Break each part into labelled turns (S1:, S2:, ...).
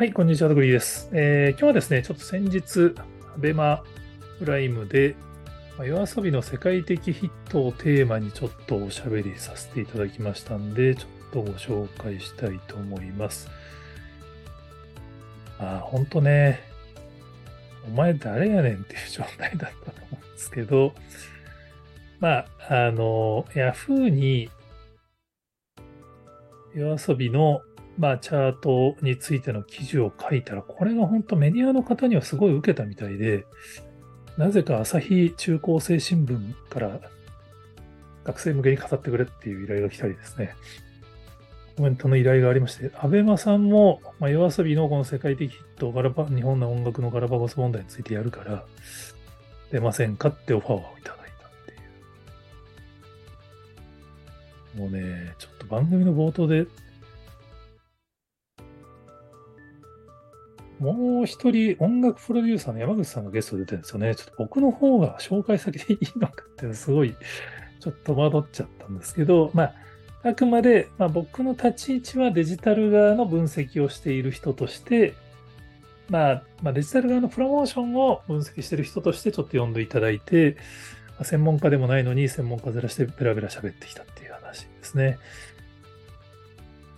S1: はい、こんにちは、グリーです、えー今日はですね、ちょっと先日、アベマプライムで、まあ夜遊びの世界的ヒットをテーマにちょっとおしゃべりさせていただきましたんで、ちょっとご紹介したいと思います。あ、ほんとね、お前誰やねんっていう状態だったと思うんですけど、まあ、あの、ヤフーに夜遊びのまあ、チャートについての記事を書いたら、これが本当メディアの方にはすごい受けたみたいで、なぜか朝日中高生新聞から学生向けに語ってくれっていう依頼が来たりですね、コメントの依頼がありまして、アベマさんも、まあ、夜遊びのこの世界的ヒット、ガラパ日本の音楽のガラパゴス問題についてやるから、出ませんかってオファーをいただいたっていう。もうね、ちょっと番組の冒頭でもう一人音楽プロデューサーの山口さんがゲスト出てるんですよね。ちょっと僕の方が紹介先でいいのかっていうのすごいちょっと戸惑っちゃったんですけど、まあ、あくまで、まあ、僕の立ち位置はデジタル側の分析をしている人として、まあ、まあ、デジタル側のプロモーションを分析している人としてちょっと呼んでいただいて、まあ専門家でもないのに専門家ずらしてベラベラ喋ってきたっていう話ですね。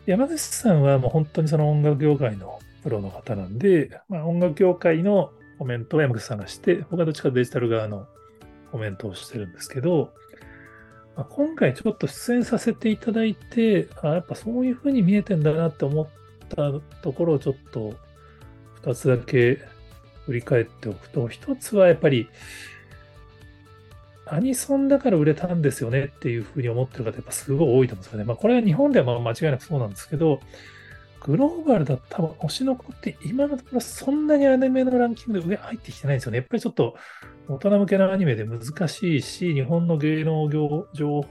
S1: 山口さんはもう本当にその音楽業界のプロの方なんで、まあ、音楽業界のコメントを山口さんがして、僕はどっちかデジタル側のコメントをしてるんですけど、まあ、今回ちょっと出演させていただいて、あやっぱそういうふうに見えてんだなって思ったところをちょっと2つだけ振り返っておくと、1つはやっぱりアニソンだから売れたんですよねっていうふうに思ってる方やっぱすごい多いと思うんですよね。まあこれは日本ではまあ間違いなくそうなんですけど、グローバルだと多分推しの子って今のところそんなにアニメのランキングで上入ってきてないんですよね。やっぱりちょっと大人向けのアニメで難しいし、日本の芸能業情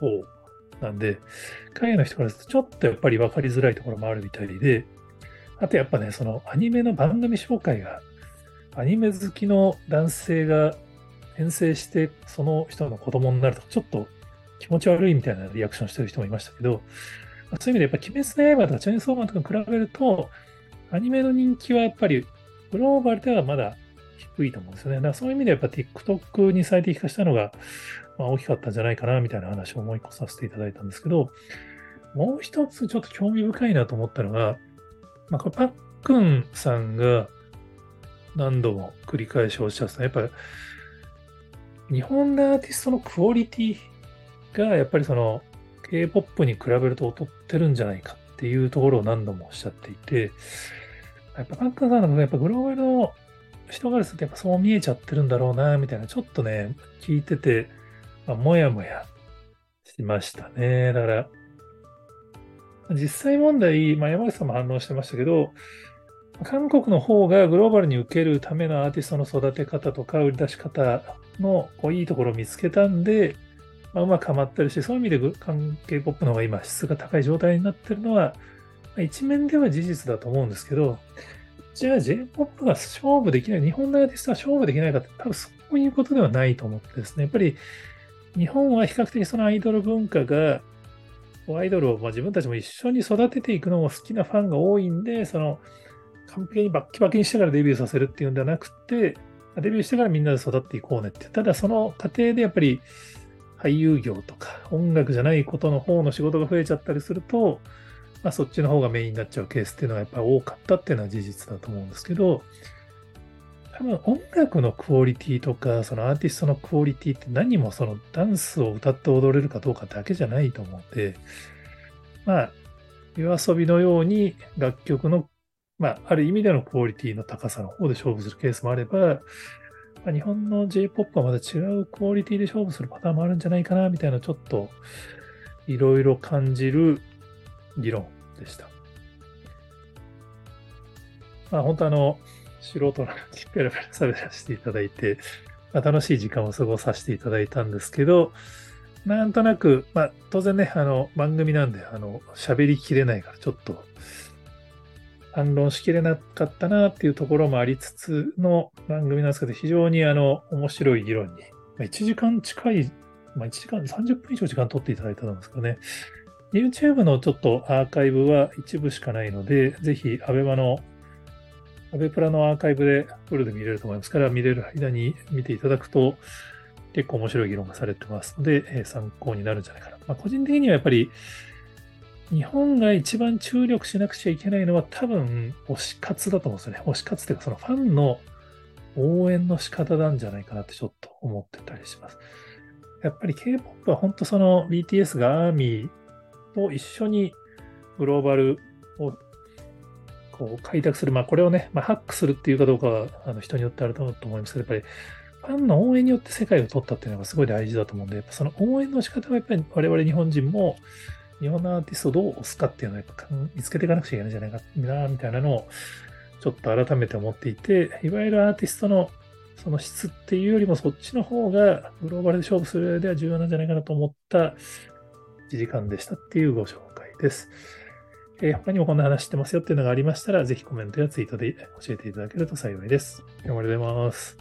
S1: 報なんで、海外の人からするとちょっとやっぱり分かりづらいところもあるみたいで、あとやっぱね、そのアニメの番組紹介が、アニメ好きの男性が転生してその人の子供になるとちょっと気持ち悪いみたいなリアクションしてる人もいましたけど、そういう意味でやっぱ鬼滅の刃とかチェーンソーマンとかに比べると、アニメの人気はやっぱりグローバルではまだ低いと思うんですよね。だからそういう意味でやっぱ TikTok に最適化したのが、まあ、大きかったんじゃないかなみたいな話を思い越させていただいたんですけど、もう一つちょっと興味深いなと思ったのが、まあ、これパックンさんが何度も繰り返しおっしゃってた、やっぱり日本のアーティストのクオリティがやっぱりその K-POP に比べると劣ってるんじゃないかっていうところを何度もおっしゃっていて、やっぱパックンさんのやっぱグローバルの人からするとやっぱそう見えちゃってるんだろうな、みたいな、ちょっとね、聞いてて、まあ、もやもやしましたね。だから、実際問題、まあ、山口さんも反応してましたけど、韓国の方がグローバルに受けるためのアーティストの育て方とか売り出し方のこういいところを見つけたんで、まあ、うまくはまってるし、そういう意味でグ韓 K-POP の方が今質が高い状態になってるのは、一面では事実だと思うんですけど、じゃあ J-POP が勝負できない、日本のアーティストは勝負できないかって多分そういうことではないと思ってですね、やっぱり日本は比較的そのアイドル文化が、アイドルをまあ自分たちも一緒に育てていくのも好きなファンが多いんで、その完璧にバッキバキにしてからデビューさせるっていうんではなくて、デビューしてからみんなで育っていこうねって。ただその過程でやっぱり俳優業とか音楽じゃないことの方の仕事が増えちゃったりすると、まあ、そっちの方がメインになっちゃうケースっていうのがやっぱり多かったっていうのは事実だと思うんですけど、多分音楽のクオリティとか、そのアーティストのクオリティって何もそのダンスを歌って踊れるかどうかだけじゃないと思うんで、まあ、夜遊びのように楽曲の、まあ、ある意味でのクオリティの高さの方で勝負するケースもあれば、まあ、日本の J-POP はまた違うクオリティで勝負するパターンもあるんじゃないかな、みたいなちょっといろいろ感じる議論でした。まあ本当あの、素人なのペラペラ喋らせていただいて、まあ、楽しい時間を過ごさせていただいたんですけど、なんとなく、まあ当然ね、あの番組なんで、あの、喋りきれないからちょっと反論しきれなかったなっていうところもありつつの番組なんですけど、非常にあの、面白い議論に、まあ、1時間近い、まあ1時間30分以上時間取っていただいたんですかね。YouTube のちょっとアーカイブは一部しかないので、ぜひ、アベマの、アベプラのアーカイブでフルで見れると思いますから、見れる間に見ていただくと、結構面白い議論がされてますので、参考になるんじゃないかな。まあ、個人的にはやっぱり、日本が一番注力しなくちゃいけないのは多分推し活だと思うんですよね。推し活っていうかそのファンの応援の仕方なんじゃないかなってちょっと思ってたりします。やっぱり K-POP は本当その BTS がアーミーと一緒にグローバルをこう開拓する。まあこれをね、まあ、ハックするっていうかどうかはあの人によってあると思いますけど、やっぱりファンの応援によって世界を取ったっていうのがすごい大事だと思うんで、やっぱその応援の仕方はやっぱり我々日本人も日本のアーティストをどう押すかっていうのをやっぱ見つけていかなくちゃいけないんじゃないかな、みたいなのをちょっと改めて思っていて、いわゆるアーティストのその質っていうよりもそっちの方がグローバルで勝負する上では重要なんじゃないかなと思った1時間でしたっていうご紹介です。えー、他にもこんな話してますよっていうのがありましたら、ぜひコメントやツイートで教えていただけると幸いです。ありがとうございます。